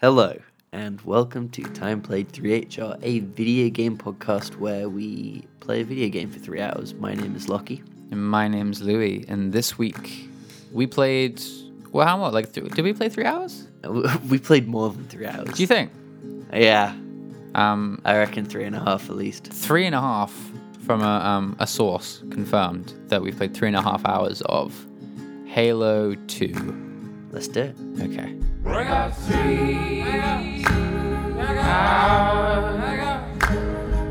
Hello, and welcome to Time Played 3HR, a video game podcast where we play a video game for three hours. My name is Lockie. And my name's Louis, and this week we played. Well, how much? Like, th- did we play three hours? We played more than three hours. Do you think? Yeah, Um, I reckon three and a half at least. three and a half from a um, a source confirmed that we played three and a half hours of Halo Two. Let's do it. Okay. I got three. I got,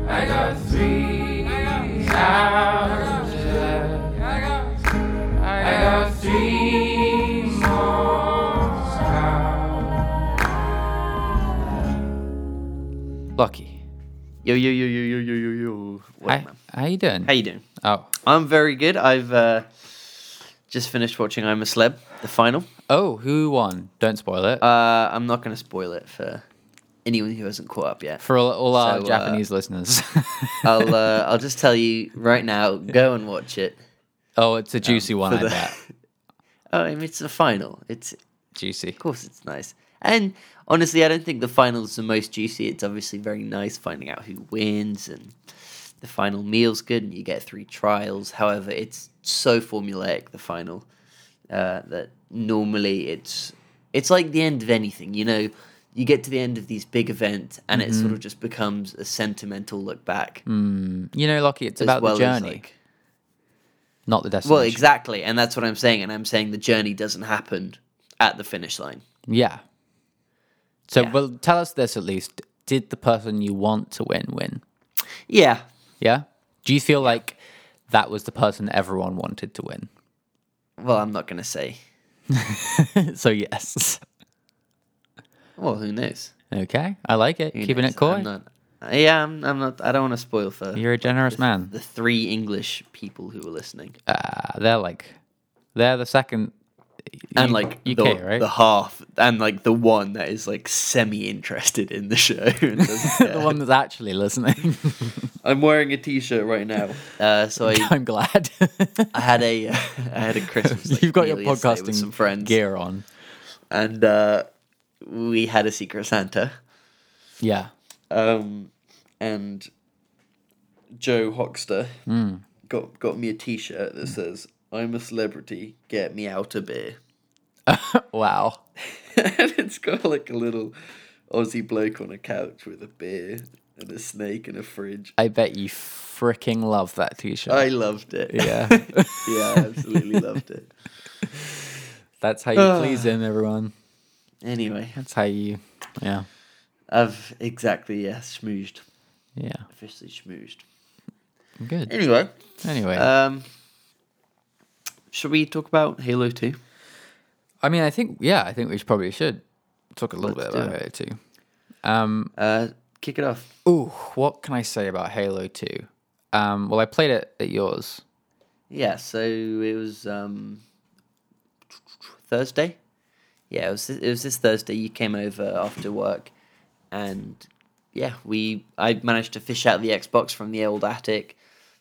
I got three. Lucky. Yo, yo, yo, yo, yo, yo, yo, yo. What, Hi, how you doing? How you doing? Oh. I'm very good. I've uh, just finished watching I'm a Celeb, the final. Oh, who won? Don't spoil it. Uh, I'm not going to spoil it for anyone who hasn't caught up yet. For all, all our so, uh, Japanese listeners. I'll uh, I'll just tell you right now. Go and watch it. oh, it's a juicy one, for I the- bet. Oh, I mean, it's the final. It's Juicy. Of course, it's nice. And honestly, I don't think the final's the most juicy. It's obviously very nice finding out who wins, and the final meal's good, and you get three trials. However, it's so formulaic the final uh, that normally it's it's like the end of anything. You know, you get to the end of these big events, and it sort mm-hmm. of just becomes a sentimental look back. Mm. You know, Lockie, it's about well the journey, like- not the destination. well, exactly, and that's what I'm saying. And I'm saying the journey doesn't happen at the finish line. Yeah. So, Yeah. well, tell us this at least. Did the person you want to win win? Yeah, Yeah. Do you feel like that was the person everyone wanted to win? well, I'm not gonna say. so yes. Well, who knows? Okay, I like it. Who Keeping knows? it coy. I'm not, yeah, I'm, I'm not. I don't want to spoil for You're a generous man. the three English people who are listening, Uh, they're like, they're the second. And like UK, the, right? the half, and like the one that is like semi-interested in the show. and the one that's actually listening. I'm wearing a T-shirt right now. Uh, so I, I'm glad. I had a, I had a Christmas. like, You've got your podcasting some friends, gear on. and uh, we had a Secret Santa. Yeah. Um, and Joe Hoxter Hmm. got got me a T-shirt that says "I'm a celebrity, get me out a beer," Wow. and it's got like a little Aussie bloke on a couch with a beer and a snake and a fridge. I bet you freaking love that t-shirt. I loved it. Yeah. yeah, I absolutely loved it. That's how you please him, everyone. Anyway, That's how you, yeah, I've exactly yeah schmoozed, yeah. officially schmoozed. Good. Anyway, Anyway, um, should we talk about Halo Two? I mean, I think, yeah, I think we should, probably should talk a little Let's bit about. Halo 2. Um, Uh, kick it off. ooh, what can I say about Halo 2? Um, well, I played it at yours. Yeah, so it was um, Thursday. Yeah, it was. It was this Thursday. You came over after work, and yeah, we. I managed to fish out the Xbox from the old attic,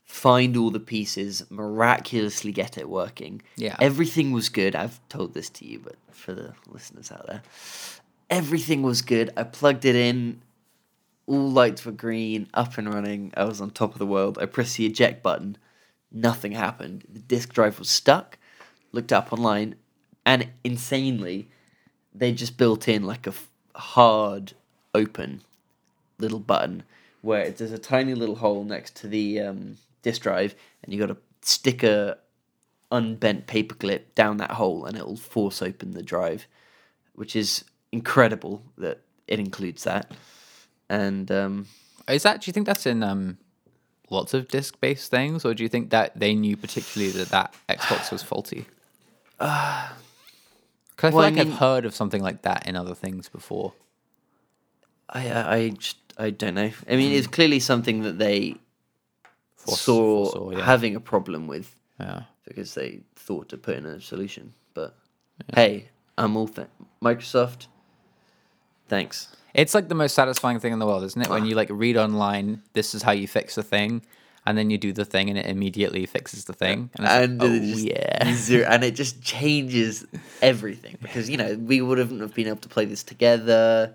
find all the pieces, miraculously get it working. Yeah. everything was good. I've told this to you, but for the listeners out there, everything was good. I plugged it in. All lights were green, up and running. I was on top of the world. I pressed the eject button nothing happened. The disk drive was stuck. Looked up online, and insanely, they just built in like a f- hard open little button where it, there's a tiny little hole next to the um, disk drive, and you got to stick a unbent paperclip down that hole, and it'll force open the drive, which is incredible that it includes that. And um, Is that, do you think that's in um, lots of disc based things, or do you think that they knew particularly that that Xbox was faulty? Because I feel well, I like mean- I've heard of something like that in other things before. I I I just I don't know. I mean, it's clearly something that they Force- saw foresaw, yeah. having a problem with Yeah. because they thought to put in a solution. But hey, I'm all th- Microsoft. Thanks. It's like the most satisfying thing in the world, isn't it? When you like read online, this is how you fix a thing, and then you do the thing, and it immediately fixes the thing. And, and like, oh just- yeah, zero- and it just changes everything because you know we wouldn't have been able to play this together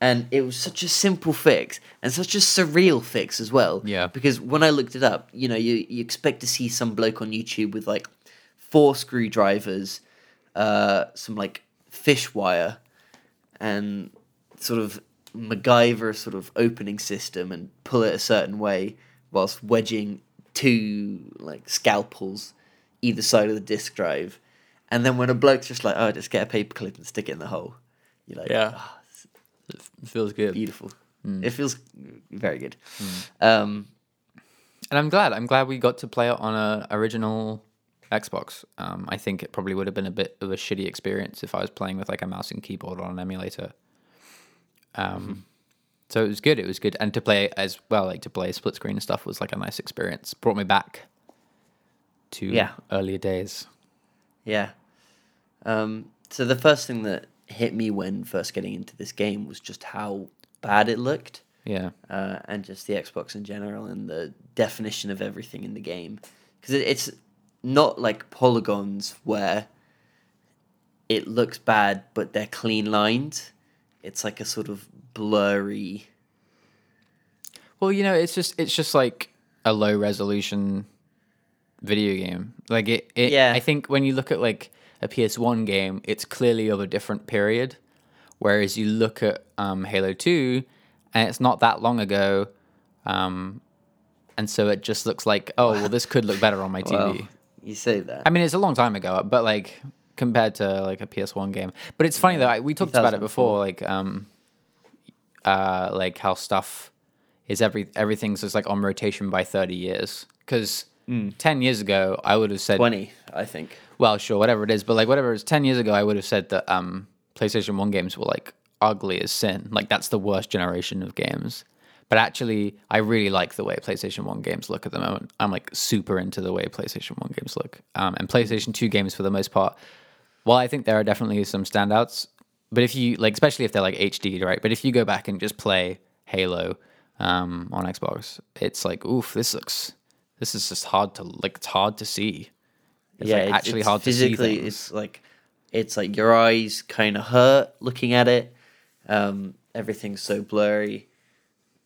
and it was such a simple fix and such a surreal fix as well Yeah. because when i looked it up you know you, you expect to see some bloke on youtube with like four screwdrivers uh some like fish wire and sort of MacGyver sort of opening system and pull it a certain way whilst wedging two like scalpels either side of the disk drive. And then when a bloke's just like, oh, just get a paperclip and stick it in the hole, you're like, Yeah. "Ah, it's it feels good. beautiful. It feels very good. Um, And I'm glad. I'm glad we got to play it on a original Xbox. Um, I think it probably would have been a bit of a shitty experience if I was playing with like a mouse and keyboard on an emulator. Um, so it was good. It was good, and to play as well, like to play split screen and stuff was like a nice experience. Brought me back to Yeah. earlier days. Yeah. Um, so the first thing that hit me when first getting into this game was just how bad it looked, Yeah, uh, and just the Xbox in general, and the definition of everything in the game. Because it, it's not like polygons where it looks bad, but they're clean lines. It's like a sort of blurry. Well, you know, it's just it's just like a low resolution video game. Like it, it Yeah. I think when you look at like a PS1 game, it's clearly of a different period. Whereas you look at um, Halo 2 and it's not that long ago. Um, and so it just looks like, oh, well, this could look better on my TV. Well, you say that. I mean, it's a long time ago, but like compared to like a PS1 game. But it's funny though. I, we talked about it before, like um, uh, like how stuff is every everything's just like on rotation by thirty years. Because ten years ago, I would have said, Twenty, I think. Well, sure, whatever it is, but like whatever it is, ten years ago, I would have said that um, PlayStation One games were like ugly as sin. Like that's the worst generation of games. But actually, I really like the way PlayStation One games look at the moment. I'm like super into the way PlayStation One games look, um, and PlayStation Two games for the most part. Well, I think there are definitely some standouts, but if you like, especially if they're like HD, right? But if you go back and just play Halo um, on Xbox, it's like, oof, this looks, this is just hard to like. It's hard to see. It's like actually hard to see physically. things. It's like it's like your eyes kind of hurt looking at it. Um, everything's so blurry.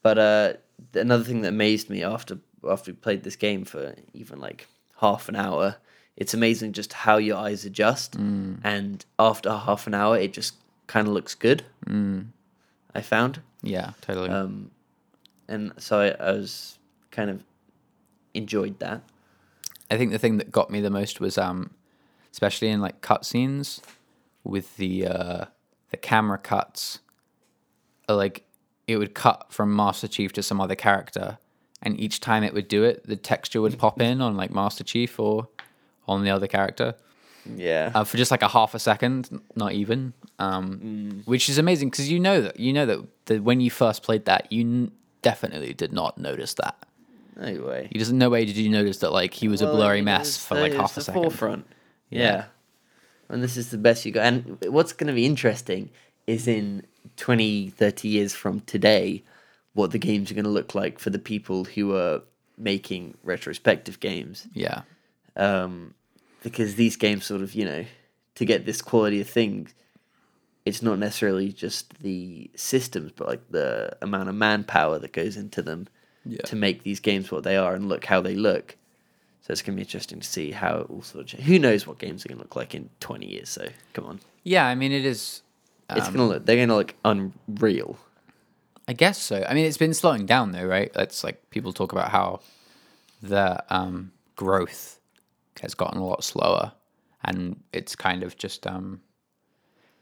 But uh, another thing that amazed me after after we played this game for even like half an hour, it's amazing just how your eyes adjust. Mm. And after half an hour, it just kind of looks good. Mm. I found. Yeah, totally. Um, and so I, I was kind of enjoyed that. I think the thing that got me the most was um especially in like cutscenes with the uh the camera cuts uh, like it would cut from Master Chief to some other character and each time it would do it the texture would pop in on like Master Chief or on the other character. Yeah. uh, for just like a half a second not even um which is amazing because you know that you know that, that when you first played that you n- definitely did not notice that no way. you just no way did you notice that like he was a blurry mess for like half a the second Forefront. Yeah. Yeah. And this is the best you got. And what's going to be interesting is in 20, 30 years from today, what the games are going to look like for the people who are making retrospective games. yeah Um, because these games sort of, you know, to get this quality of thing, it's not necessarily just the systems, but like the amount of manpower that goes into them Yeah. to make these games what they are and look how they look. So it's going to be interesting to see how it all sort of change. Who knows what games are going to look like in 20 years? So come on. Yeah, I mean, it is. It's um, going to look, they're going to look unreal. I guess so. I mean, it's been slowing down though, right? That's like people talk about how the um, growth has gotten a lot slower, and it's kind of just um,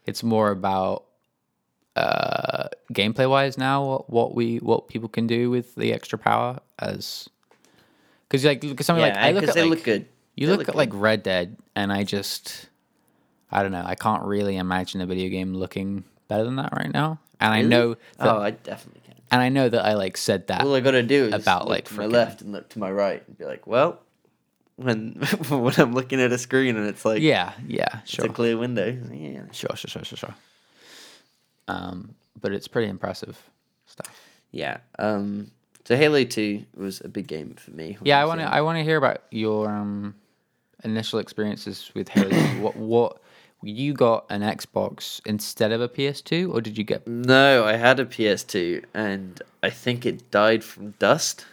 it's more about uh, gameplay wise now what, we what people can do with the extra power as because like look at something like I look at they like, look good. You They look look at like Red Dead, and I just, I don't know. I can't really imagine a video game looking better than that right now. And I know, that, Oh, I definitely can. and I know that I like said that. All I got to do is about, look like, to my left and look to my right and be like, well, when when I'm looking at a screen and it's like yeah, yeah, it's a clear window, yeah, sure, sure, sure, sure, sure. Um, but it's pretty impressive stuff. yeah. Um, So Halo Two was a big game for me. Yeah, I want to. I want to hear about your um, initial experiences with Halo. what what you got an Xbox instead of a PS2, or did you get? No, I had a PS2, and I think it died from dust.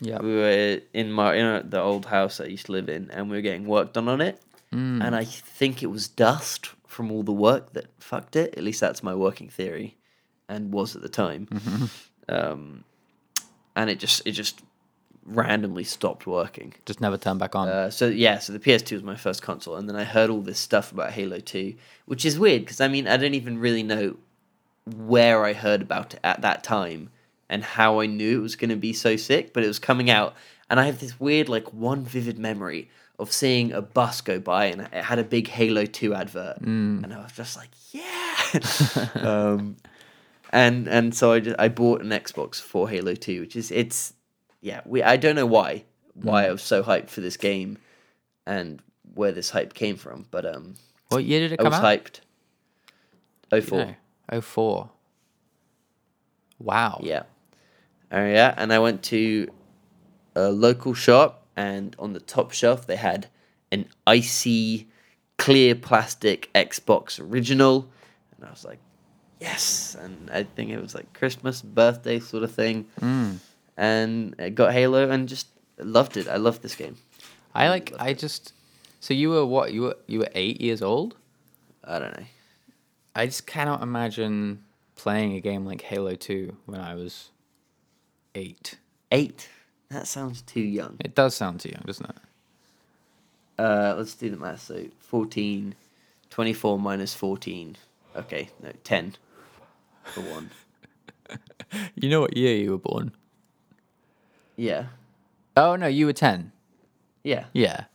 Yeah. We were in my in the old house I used to live in, and we were getting work done on it, Mm. and I think it was dust from all the work that fucked it. At least that's my working theory, and was at the time. Mm-hmm. Um, and it just it just randomly stopped working. Just never turned back on. Uh, so yeah, so the PS2 was my first console, and then I heard all this stuff about Halo 2, which is weird because I mean I don't even really know where I heard about it at that time and how I knew it was going to be so sick, but it was coming out, and I have this weird like one vivid memory of seeing a bus go by and it had a big Halo 2 advert, and I was just like, yeah. um, and and so I just, I bought an Xbox for Halo 2, which is it's yeah, we I don't know why why I was so hyped for this game and where this hype came from, but um what year did it come? I come was out? hyped. Oh four. No. Oh four. Wow. Yeah. Oh yeah, and I went to a local shop and on the top shelf they had an icy clear plastic Xbox original and I was like, yes, and I think it was like Christmas, birthday sort of thing. Mm. And I got Halo and just loved it. I loved this game. I like. I just. So you were what? You were you were eight years old. I don't know. I just cannot imagine playing a game like Halo Two when I was eight. Eight. That sounds too young. It does sound too young, doesn't it? Uh, let's do the math. So 14, 24 minus 14. Okay, no, 10 for one. You know what year you were born? Yeah. Oh no, you were ten. Yeah. Yeah.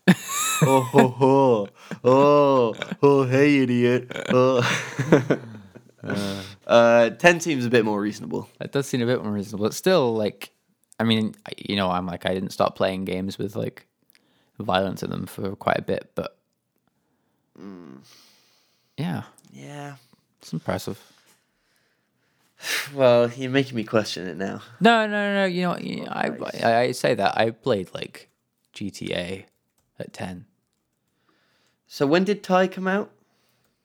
oh, ho, ho. oh, oh, hey, idiot. Oh. uh, 10 seems a bit more reasonable. That does seem a bit more reasonable. It's still like, I mean, you know, I'm like, I didn't stop playing games with like violence in them for quite a bit, but mm. yeah, Yeah. it's impressive. Well, you're making me question it now. No, no, no. You know, you oh, know, I, I I say that I played like GTA at ten. So when did Ty come out?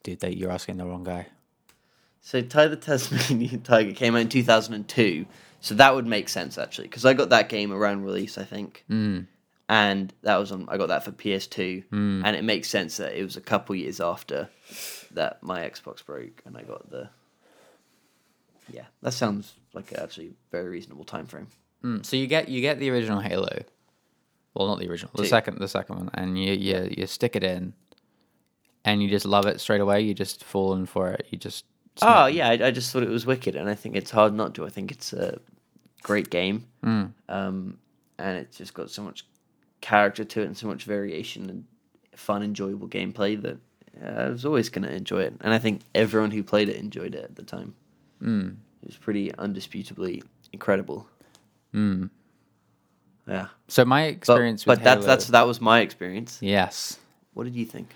Dude, that you're asking the wrong guy. So Ty the Tasmanian Tiger came out in 2002. So that would make sense actually, because I got that game around release, I think, Mm. and that was on. I got that for PS2, Mm. and it makes sense that it was a couple years after that my Xbox broke, and I got the. Yeah, that sounds like actually a very reasonable time frame. Mm, so you get you get the original Halo. Well, not the original, the Two. second, the second one, and you you you stick it in, and you just love it straight away. You just fall in for it. You just Oh yeah, I, I just thought it was wicked, and I think it's hard not to. I think it's a great game, Mm. um, and it's just got so much character to it and so much variation and fun, enjoyable gameplay that uh, I was always gonna enjoy it. And I think everyone who played it enjoyed it at the time. Mm. It was pretty undisputably incredible. Mm. Yeah, So my experience but with that's Halo, that's that was my experience. yes. What did you think?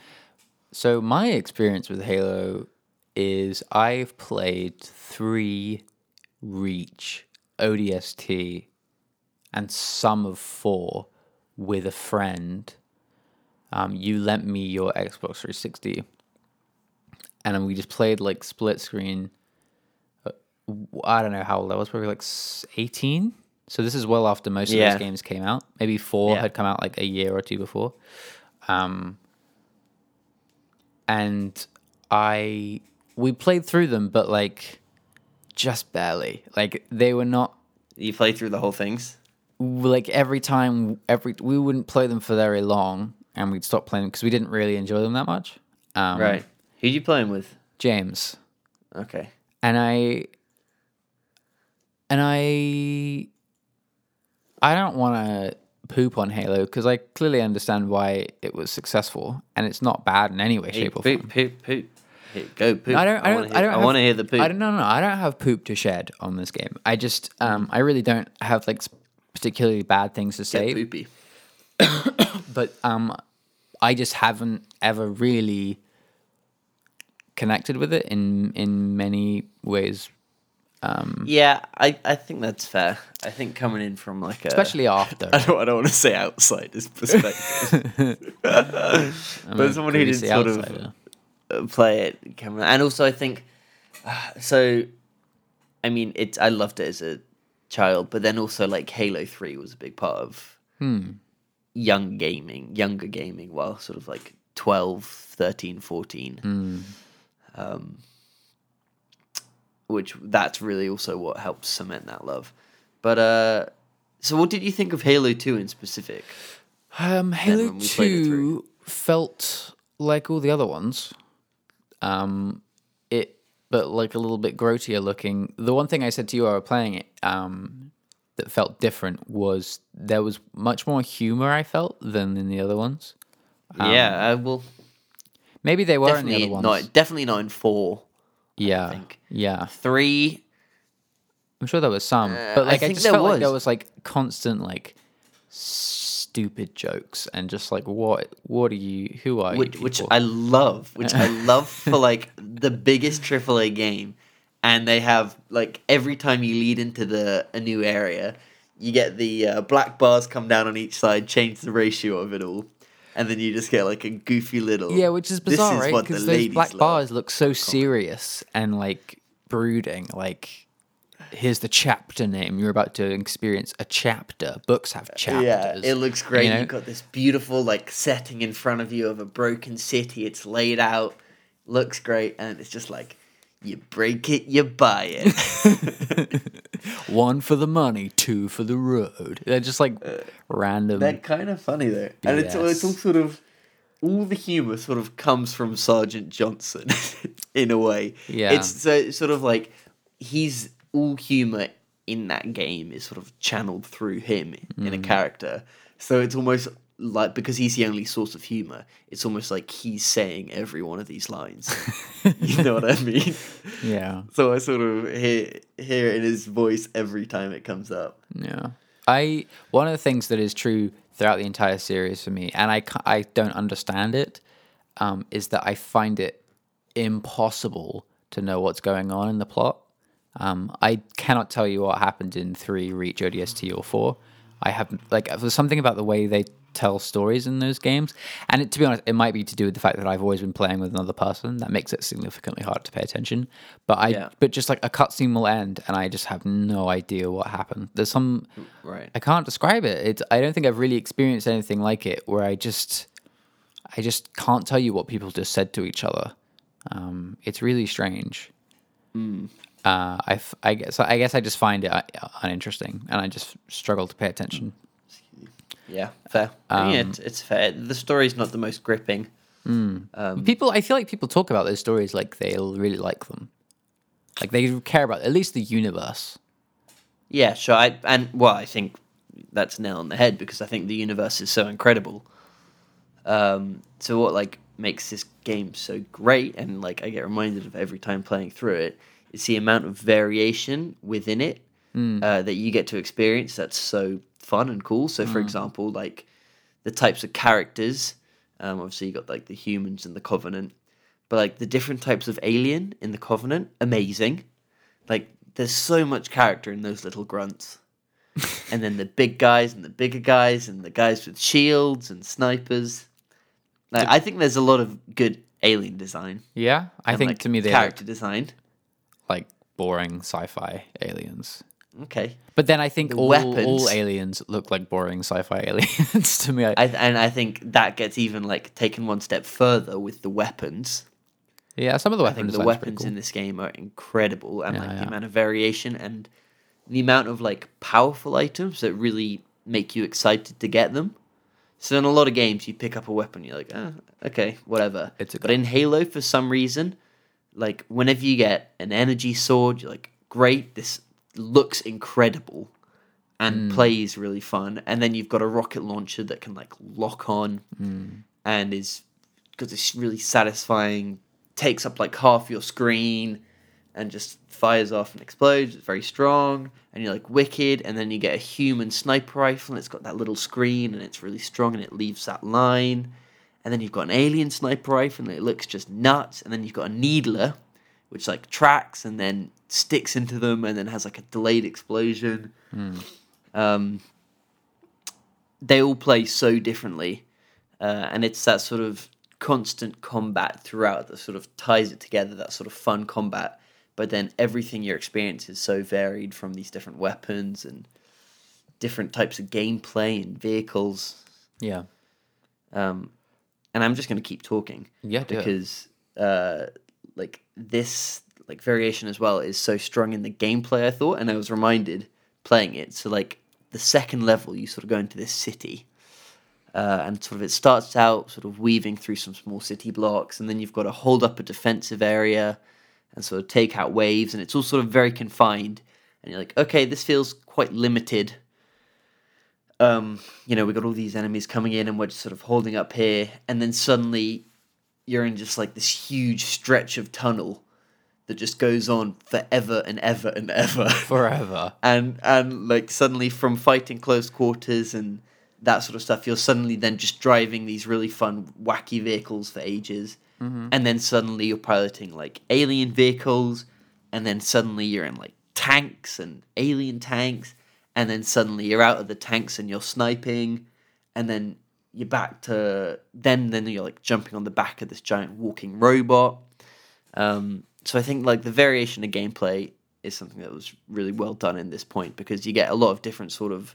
So my experience with Halo is I've played three Reach, ODST, and some of four with a friend. Um, you lent me your Xbox 360, and then we just played like split screen. I don't know how old I was, probably like 18. So this is well after most of Yeah. those games came out. Maybe four Yeah. had come out like a year or two before. Um, and I we played through them, but like just barely. Like they were not You played through the whole things. like every time every we wouldn't play them for very long, and we'd stop playing because we didn't really enjoy them that much. Um, Right. Who'd you playing with? James Okay. and I and I I don't want to poop on Halo because I clearly understand why it was successful and it's not bad in any way, shape, or form. poop, poop, poop. Go poop. I don't. I, don't. I don't. I want to hear the poop. I don't. No, no. I don't have poop to shed on this game. I just. Um. I really don't have like particularly bad things to Get say. poopy. But um, I just haven't ever really connected with it in in many ways. Um, Yeah, I, I think that's fair. I think coming in from like a especially after. I don't I don't want to say outside outsider's perspective, but someone who didn't sort outsider. of play it, Cameron. And also, I think uh, so. I mean, it's I loved it as a child, but then also like Halo Three was a big part of Hmm. young gaming, younger gaming, while sort of like 12, 13, 14. Hmm. Um, which that's really also what helps cement that love. But uh, so what did you think of Halo Two in specific? Um, Halo when we played it through. Two felt like all the other ones. Um, it, but like a little bit grotier looking. The one thing I said to you while we were playing it, um, that felt different was there was much more humor. I felt than in the other ones. yeah, I will Maybe they were in the definitely other ones. not definitely not in four. yeah, think. yeah. Three, I'm sure there was some, Uh, but like I, think just there felt like there was. was like constant like stupid jokes and just like what what are you who are which you which? I love, which I love for like the biggest AAA game, and they have like every time you lead into the a new area, you get the uh, black bars come down on each side, change the ratio of it all, and then you just get like a goofy little yeah, which is "This bizarre, right? what the Because those ladies black love." bars look so serious and like brooding. Like here's the chapter name. You're about to experience a chapter. Books have chapters. Yeah, it looks great. you know? have got this beautiful like setting in front of you of a broken city. It's laid out, looks great, and it's just like you break it, you buy it. One for the money, two for the road. They're just like uh, random. They're kind of funny though, and it's all, it's all sort of all the humor sort of comes from Sergeant Johnson in a way. Yeah. it's so it's sort of like he's all humor in that game is sort of channeled through him in Mm. a character. So it's almost like because he's the only source of humor, it's almost like he's saying every one of these lines. you know what I mean? yeah. So I sort of hear hear it in his voice every time it comes up. Yeah. I one of the things that is true throughout the entire series for me, and I I don't understand it, um, is that I find it impossible to know what's going on in the plot. Um, I cannot tell you what happened in three, Reach, ODST, or four. I have like there's something about the way they tell stories in those games, and it, to be honest, it might be to do with the fact that I've always been playing with another person that makes it significantly harder to pay attention. But I, Yeah. but just like a cutscene will end, and I just have no idea what happened. There's some Right. I can't describe it. It's I don't think I've really experienced anything like it where I just I just can't tell you what people just said to each other. Um, it's really strange. Uh, I, f- I guess I guess I just find it uh, uninteresting, and I just struggle to pay attention. Yeah, fair. I mean, Um, it's, it's fair. The story's not the most gripping. Um, people, I feel like people talk about those stories like they really like them, like they care about at least the universe. Yeah, sure. I, and well, I think that's nail on the head because I think the universe is so incredible. Um, so what like makes this game so great, and like I get reminded of every time playing through it, is the amount of variation within it uh, that you get to experience. That's so fun and cool. So, for example, like the types of characters. Um, obviously, you got like the humans and the Covenant, but like the different types of alien in the Covenant, amazing. Like there's so much character in those little grunts. and then the big guys and the bigger guys and the guys with shields and snipers. Like I think there's a lot of good alien design. Yeah, I and, think like, to me they character look design. Like boring sci-fi aliens. Okay. But then I think The all, weapons- all aliens look like boring sci-fi aliens to me. I, and I think that gets even like taken one step further with the weapons. yeah, some of the I think weapons. the designs are pretty weapons cool. in this game are incredible, and Yeah, like yeah. the amount of variation and the amount of like powerful items that really make you excited to get them. So in a lot of games, you pick up a weapon, you're like, ah, okay, whatever. It's a but in Halo, for some reason, like whenever you get an energy sword, you're like, great, this looks incredible and hmm. plays really fun. And then you've got a rocket launcher that can like lock on hmm. and is because it's really satisfying, takes up like half your screen and just fires off and explodes. It's very strong. And you're like wicked. And then you get a human sniper rifle and it's got that little screen and it's really strong and it leaves that line. And then you've got an alien sniper rifle and it looks just nuts. And then you've got a needler, which like tracks and then sticks into them and then has like a delayed explosion. Um, they all play so differently, uh, and it's that sort of constant combat throughout that sort of ties it together. That sort of fun combat, but then everything you experience is so varied from these different weapons and different types of gameplay and vehicles. Yeah. Um, and I'm just going to keep talking Yeah, because uh, like this like variation as well is so strong in the gameplay. I thought, and I was reminded playing it. So like the second level, you sort of go into this city, uh, and sort of it starts out sort of weaving through some small city blocks, and then you've got to hold up a defensive area and sort of take out waves, and it's all sort of very confined. And you're like, okay, this feels quite limited um, you know, we got all these enemies coming in and we're just sort of holding up here, and then suddenly you're in just like this huge stretch of tunnel that just goes on forever and ever and ever. Forever. and and like suddenly from fighting close quarters and that sort of stuff, you're suddenly then just driving these really fun, wacky vehicles for ages. And then suddenly you're piloting like alien vehicles, and then suddenly you're in like tanks and alien tanks, and then suddenly you're out of the tanks and you're sniping, and then you're back to then then you're like jumping on the back of this giant walking robot. Um, so I think like the variation of gameplay is something that was really well done in this point because you get a lot of different sort of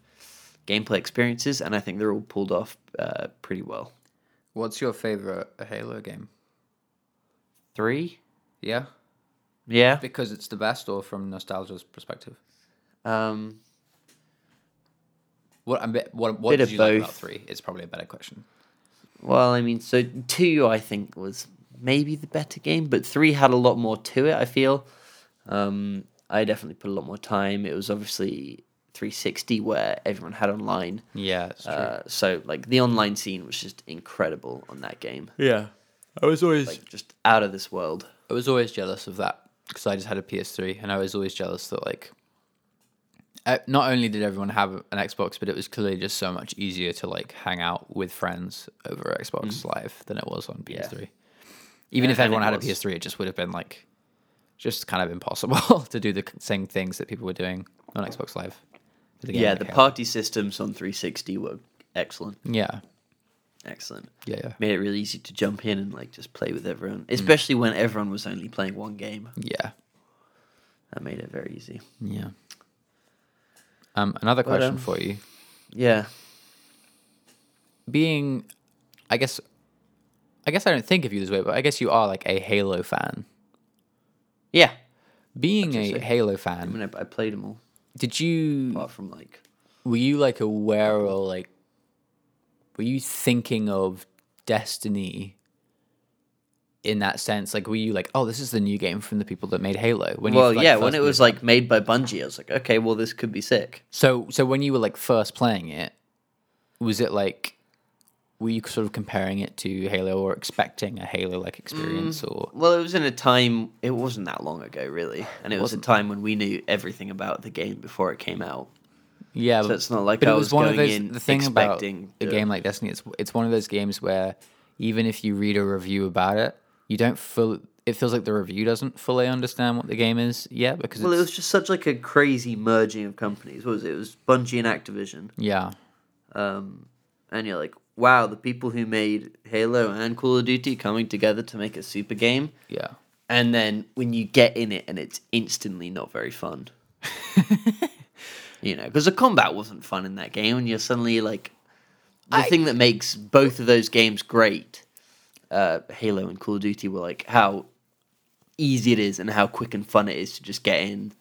gameplay experiences, and I think they're all pulled off uh, pretty well. What's your favorite Halo game? Three, Yeah. yeah. Because it's the best or from nostalgia's perspective? Um, What I'm bit- what what Bit did of you like about 3? It's probably a better question. well, I mean, so two I think was maybe the better game, but three had a lot more to it. I feel. Um, I definitely put a lot more time. It was obviously 360 where everyone had online. Yeah, true. Uh, so like the online scene was just incredible on that game. yeah. I was always Like just out of this world. I was always jealous of that because I just had a PS3, and I was always jealous that like, not only did everyone have an Xbox, but it was clearly just so much easier to like hang out with friends over Xbox Live than it was on Mm. PS3. Even And- if everyone had a. PS3, it just would have been like, just kind of impossible to do the same things that people were doing on Xbox Live. game Yeah, the party systems on 360 were excellent. Yeah, Excellent. yeah, yeah, Made it really easy to jump in and like just play with Mm. everyone, especially when everyone was only playing one game. yeah, That made it very easy. yeah. Um, another question um, for you. Yeah. being I guess I guess I don't think of you this way, but I guess you are like a Halo fan. Yeah. Being a. Halo I mean, I, I played them all, did you apart from like. were you like aware or like were you thinking of Destiny in that sense? Like were you like, oh, this is the new game from the people that made Halo? When well, like, yeah, when it was like made by Bungie, I was like, okay, well, this could be sick. So so when you were like first playing it, was it like were you sort of comparing it to Halo or expecting a Halo like experience Mm. or Well, it was in a time, it wasn't that long ago, really. And it was a time when we knew everything about the game before it came out. Yeah, So it's not like but I it was was one of going those. in The thing about expecting a game like Destiny, it's it's one of those games where even if you read a review about it, you don't feel. It feels like the review doesn't fully understand what the game is yet because Well, it was just such like a crazy merging of companies. What was it? It was Bungie and Activision. yeah, Um, and you're like, wow, the people who made Halo and Call of Duty coming together to make a super game. yeah, And then when you get in it and it's instantly not very fun. you know, because the combat wasn't fun in that game, and you're suddenly like, the I- thing that makes both of those games great, uh, Halo and Call of Duty, were like how easy it is and how quick and fun it is to just get in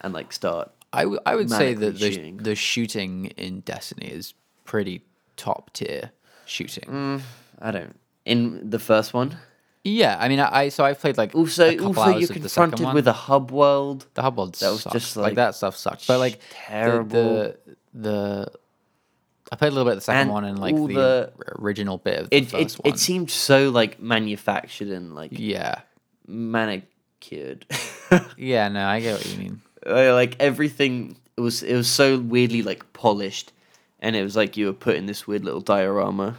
and like start. I, w- I would say that the shooting. the shooting in Destiny is pretty top tier shooting. Mm. I don't. In the first one, Yeah, I mean, I, I so I've played like also, a also hours you're confronted with a hub world. The hub world That was sucks. just, like, like, that stuff sucked. But like the- terrible. The, the I played a little bit of the second And one and like the, the- original bit of the It, first it, one. it seemed so like manufactured and like yeah, manicured. yeah. No, I get what you mean. Like everything it was it was so weirdly like polished and it was like you were put in this weird little diorama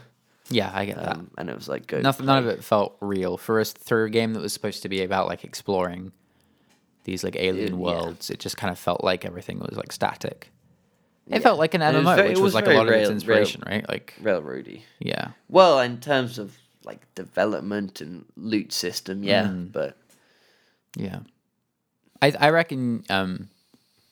Yeah, I get that. um, and it was like go Nothing, none of it felt real for us through a game that was supposed to be about like exploring these like alien yeah. worlds. It just kind of felt like everything was like static. It Yeah. felt like an It was MMO, very- which was, was like a lot of rail- its rail- inspiration, right? Like, Railroady. yeah, Well, in terms of like development and loot system, yeah, Mm. but yeah. I I reckon um,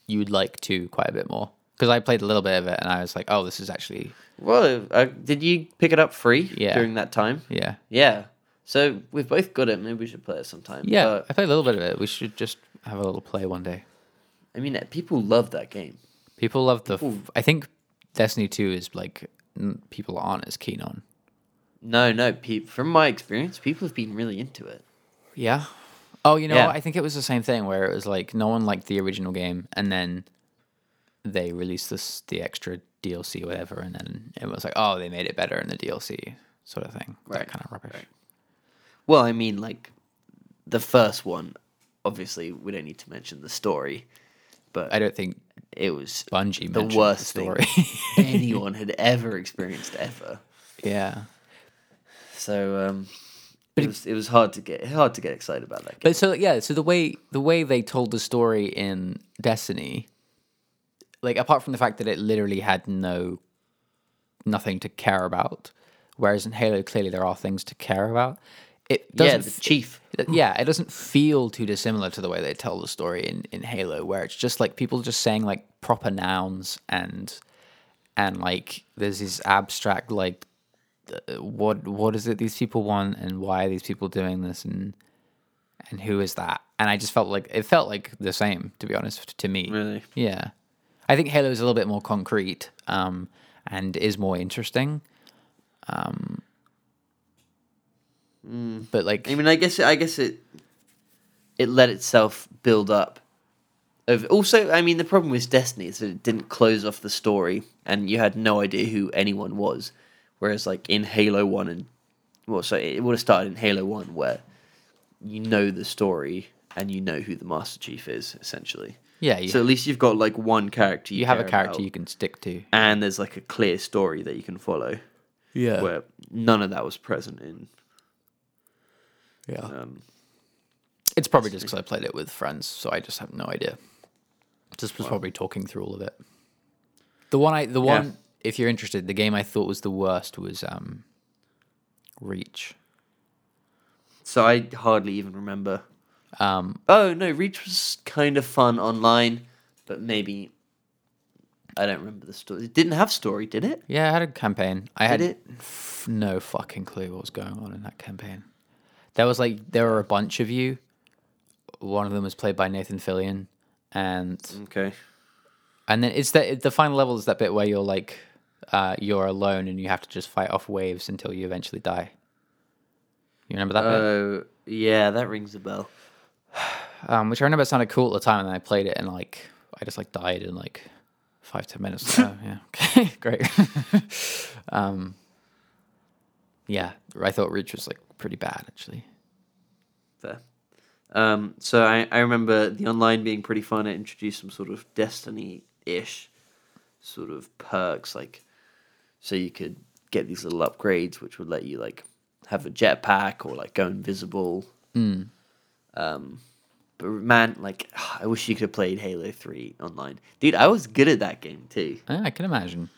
you would like two quite a bit more because I played a little bit of it and I was like, oh, this is actually well, uh, did you pick it up free Yeah. during that time? yeah, Yeah. So we've both got it. Maybe we should play it sometime. yeah. But, I played a little bit of it. We should just have a little play one day. I mean, people love that game. People love the. F- I think Destiny Two is like n- people aren't as keen on. No, no. Pe- from my experience, people have been really into it. Yeah. Oh, you know, Yeah. I think it was the same thing where it was like no one liked the original game, and then they released this the extra DLC or whatever, and then it was like, oh, they made it better in the DLC, sort of thing. That Right, kind of rubbish. Well, I mean, like the first one. Obviously, we don't need to mention the story, but I don't think it was Bungie the worst story. anyone had ever experienced ever. yeah. So, um, But it it- was it was hard to get hard to get excited about that. Game. But so yeah, so the way the way they told the story in Destiny, like apart from the fact that it literally had no nothing to care about, whereas in Halo clearly there are things to care about. It yeah, doesn't the chief. it- yeah, it doesn't feel too dissimilar to the way they tell the story in, in Halo, where it's just like people just saying like proper nouns and and like there's this abstract like uh, what what is it these people want and why are these people doing this and and who is that? And I just felt like it felt like the same to be honest to me. Really? Yeah, I think Halo is a little bit more concrete um, and is more interesting. Um, Mm. but like I mean, I guess I guess it it let itself build up. Of also, I mean, the problem with Destiny is that it didn't close off the story, and you had no idea who anyone was. Whereas, like in Halo One and well, so it would have started in Halo One, where you know the story and you know who the Master Chief is, essentially. yeah, you, So at least you've got like one character you, you have a character about, you can stick to. and there's like a clear story that you can follow. Yeah, Where none of that was present in. Yeah. Um, It's probably just because I played it with friends, so I just have no idea. Just was probably talking through all of it. The one I, the Yeah. one, if you're interested, the game I thought was the worst was um, Reach. So I hardly even remember. Um, Oh no, Reach was kind of fun online, but maybe I don't remember the story. It didn't have story, did it? yeah, I had a campaign. I had it? f- no fucking clue what was going on in that campaign. There was like there were a bunch of you. One of them was played by Nathan Fillion, and Okay. and then it's the the final level is that bit where you're like uh, you're alone and you have to just fight off waves until you eventually die. You remember that bit? Oh yeah, that rings a bell. um, which I remember sounded cool at the time, and then I played it, and like I just like died in like five ten minutes. oh, yeah, okay, great. um, yeah, I thought Reach was like pretty bad actually. Fair. Um, so I, I remember the online being pretty fun. It introduced some sort of Destiny-ish sort of perks, like so you could get these little upgrades, which would let you like have a jetpack or like go invisible. Um, but man, like I wish you could have played Halo Three online, dude. I was good at that game too, Yeah, I can imagine.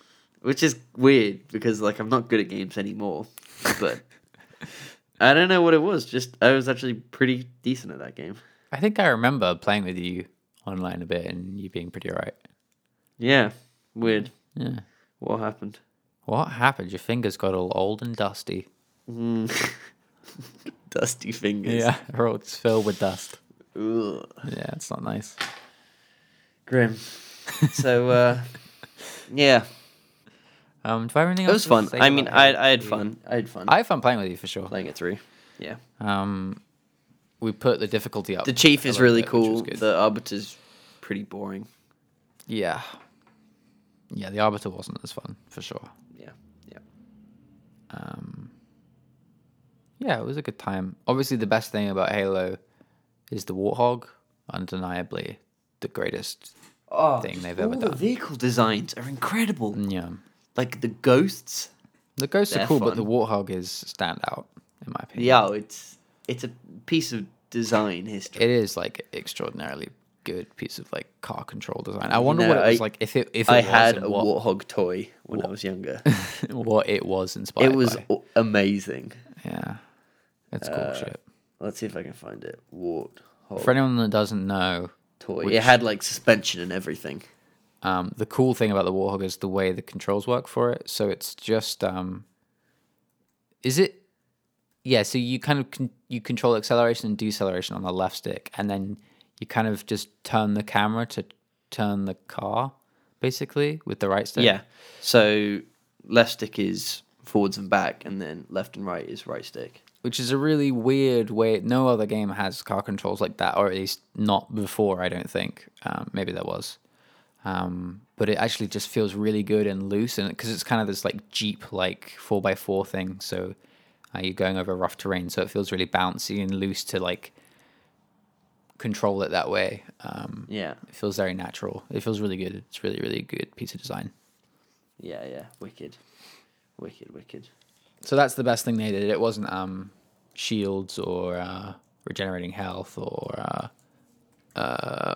Which is weird because like I'm not good at games anymore, but. I don't know what it was. Just I was actually pretty decent at that game. I think I remember playing with you online a bit, and you being pretty alright. Yeah, weird. Yeah. What happened? What happened? Your fingers got all old and dusty. Dusty fingers. Yeah, they're all filled with dust. Ugh. Yeah, it's not nice. Grim. so, uh, yeah, Um, do I have anything it else was fun. I mean, I I had fun. I had fun I had fun playing with you for sure. playing it through. Yeah, Um, we put the difficulty up. the chief is really bit, cool. The arbiter's pretty boring. Yeah. Yeah, the Arbiter wasn't as fun, for sure. Yeah, yeah. Um, yeah, it was a good time. Obviously, the best thing about Halo is the Warthog. Undeniably, the greatest Oh, thing they've all ever the done. vehicle designs are incredible. Yeah. Like the ghosts. The ghosts They're are cool, but the Warthog is standout, in my opinion. Yeah, it's it's a piece of design history. It is like extraordinarily good piece of like car control design. I wonder know, what it was I- like if it if it I had a what, warthog toy when I was younger. what it was inspired. it was by. amazing. yeah, it's cool Uh, shit. Let's see if I can find it. Warthog For anyone that doesn't know, toy. which- It had like suspension and everything. Um, the cool thing about the Warthog is the way the controls work for it. So it's just, um, is it? Yeah. So you kind of con- you control acceleration and deceleration on the left stick, and then you kind of just turn the camera to turn the car, basically with the right stick. Yeah. So left stick is forwards and back, and then left and right is right stick. which is a really weird way. No other game has car controls like that, or at least not before. I don't think. Um, maybe there was, um, but it actually just feels really good and loose, and because it's kind of this like Jeep like four x four thing, so uh, you're going over rough terrain, so it feels really bouncy and loose to like control it that way. Um, Yeah. it feels very natural. It feels really good. It's really really good piece of design. Yeah. Yeah. Wicked. Wicked. Wicked. So that's the best thing they did. It wasn't um, shields or uh, regenerating health or uh, uh,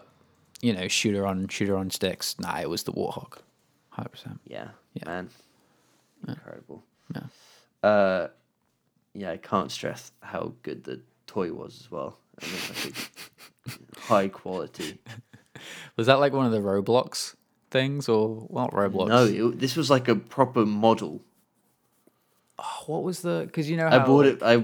you know shooter on shooter on sticks. Nah, it was the hundred percent. Yeah. Yeah. Man. Incredible. Yeah. Uh, yeah. I can't stress how good the toy was as well. I mean, like a high quality. Was that like one of the Roblox things or what Roblox? No, it, this was like a proper model. What was the? Because you know I bought it. I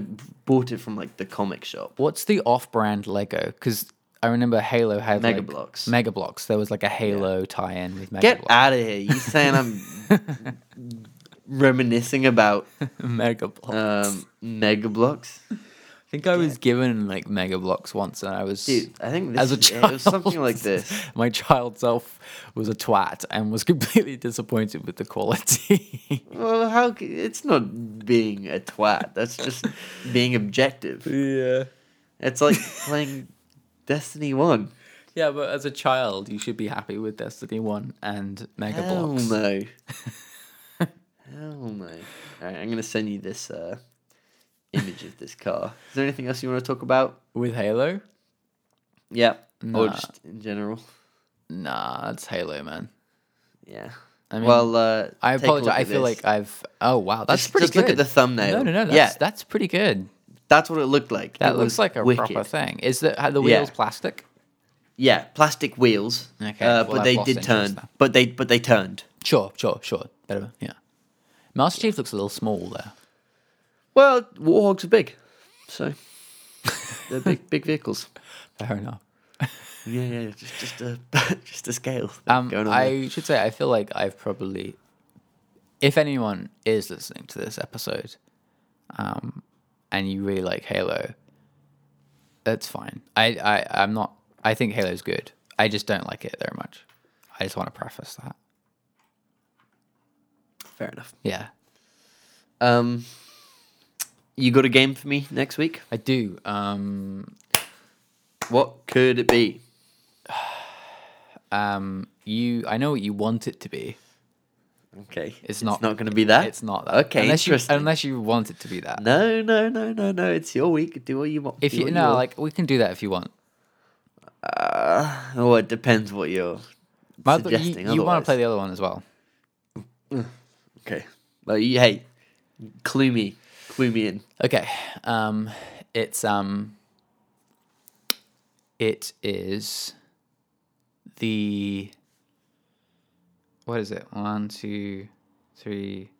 bought it from like the comic shop. What's the off-brand Lego? Because I remember Halo had Mega like, Bloks. Mega Bloks. There was like a Halo tie-in with Mega Get Bloks. out of here! You saying I'm reminiscing about Mega Bloks. um, Mega Bloks? I think I was given like Mega Bloks once, and I was Dude, I think this as a is- child. it was something like this. My child self was a twat and was completely disappointed with the quality. Well, how? c- It's not being a twat. That's just being objective. yeah. It's like playing Destiny One. Yeah, but as a child, you should be happy with Destiny One and Mega Hell no. Hell no. Alright, I'm gonna send you this uh, image of this car. Is there anything else you want to talk about? With Halo? Yeah. Or Nah. just in general. Nah, it's Halo, man. Yeah. I mean, well, uh, I take a apologize. I feel this. like I've. Oh wow, that's Just- pretty just good. look at the thumbnail. No, no, no. That's, Yeah. that's pretty good. That's what it looked like. That It looks like a wicked. proper thing. Is the are the Yeah. wheels plastic? Yeah, plastic wheels. Okay, Uh, well, but I've they did turn. now. But they but they turned. Sure, sure, sure. Better, yeah. Master Chief looks a little small there. Well, warthogs are big, so they're big big vehicles. Fair enough. Yeah, yeah, just just a just a scale. Um, going on there. I should say I feel like I've probably, if anyone is listening to this episode, um, and you really like Halo, that's fine. I, I I'm not. I think Halo's good. I just don't like it very much. I just want to preface that. Fair enough. Yeah, Um, you got a game for me next week? I do. Um, What could it be? um, you. I know what you want it to be. Okay, It's not- not going to be that. It's not that. Okay, unless you unless you want it to be that. No, no, no, no, no. It's your week. Do what you want. If you no, like we can do that if you want. Uh, oh, it depends what you're you, suggesting. you want to play the other one as well. Okay. Well, you, hey, clue me, clue me in. Okay. Um it's um it is the what is it? One, two, three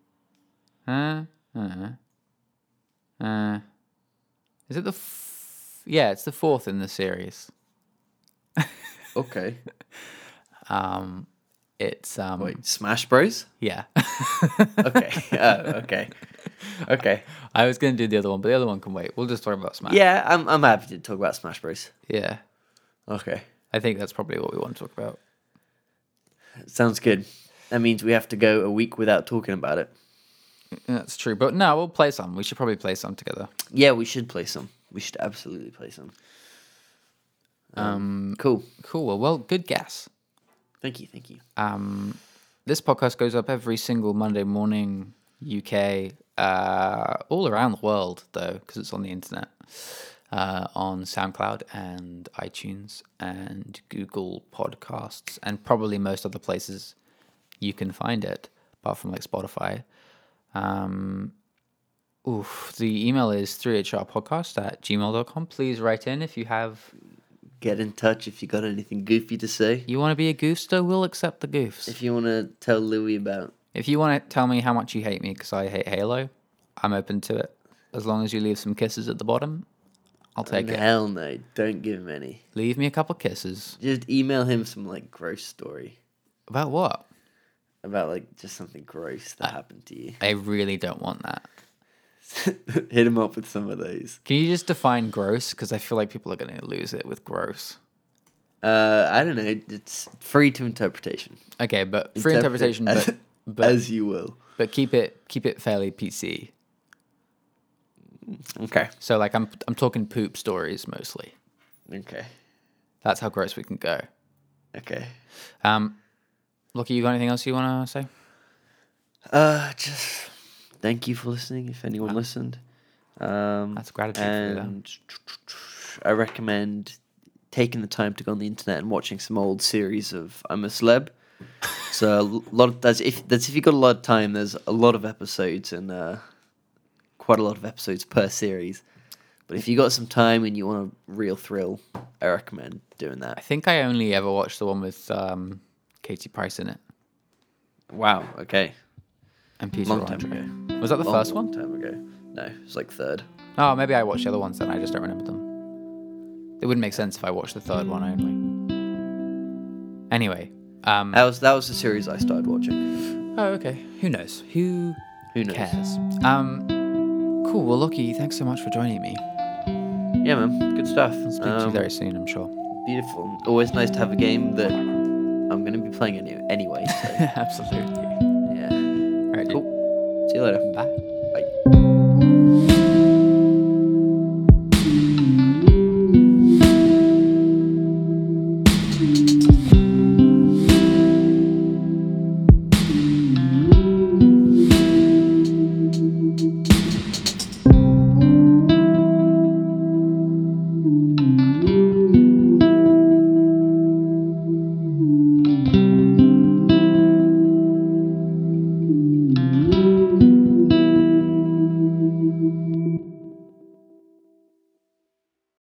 uh uh uh is it the f- yeah, it's the fourth in the series. Okay. Um it's um Wait, Smash Bros. yeah. Okay. oh, okay. Okay. I was gonna do the other one, but the other one can wait. We'll just talk about Smash. Yeah, I'm I'm happy to talk about Smash Bros. Yeah. Okay. I think that's probably what we want to talk about. Sounds good. That means we have to go a week without talking about it. That's true. But no, we'll play some. We should probably play some together. Yeah, we should play some. We should absolutely play some. Um, cool. Cool. Well, well good guess. Thank you. Thank you. Um, this podcast goes up every single Monday morning, UK, uh, all around the world, though, because it's on the internet. Uh, on SoundCloud and iTunes and Google Podcasts and probably most other places you can find it, apart from like Spotify. Um, oof, the email is 3hrpodcast at gmail.com. Please write in if you have Get in touch if you got anything goofy to say. you want to be a goofster, we'll accept the goofs. If you want to tell Louis about If you want to tell me how much you hate me because I hate Halo, I'm open to it. As long as you leave some kisses at the bottom, I'll take it. hell no, don't give him any. Leave me a couple kisses. Just email him some like gross story About what? about like just something gross that happened to you. I really don't want that. Hit him up with some of those. Can you just define gross? Because I feel like people are going to lose it with gross. Uh, I don't know. It's free to interpretation. Okay, but free Interpret interpretation, as, but but, as you will. but keep it keep it fairly PC. Okay. So like I'm I'm talking poop stories mostly. Okay. That's how gross we can go. Okay. Um, Lucky, you got anything else you want to say? Uh, just thank you for listening. If anyone listened, um, That's gratitude. And I recommend taking the time to go on the internet and watching some old series of I'm a Celeb. So a lot of that's if that's if you got a lot of time. There's a lot of episodes and uh, quite a lot of episodes per series. But if you got some time and you want a real thrill, I recommend doing that. I think I only ever watched the one with um, Katie Price in it Wow. Okay. and Peter Long time Andre. ago. Was that the Long, first long one? time ago. No, it was like third. Oh, maybe I watched the other ones then. I just don't remember them. It wouldn't make sense if I watched the third one only. Anyway, um, That was that was the series I started watching. oh okay. Who knows? Who Who knows? cares? Um, cool. Well, Lucky, thanks so much for joining me. Yeah, man. Good stuff. Speak to you Um, very soon, I'm sure. Beautiful. Always nice to have a game that I'm going to be playing any- anyway. So, Absolutely. yeah. All right, Cool. See you later. Bye.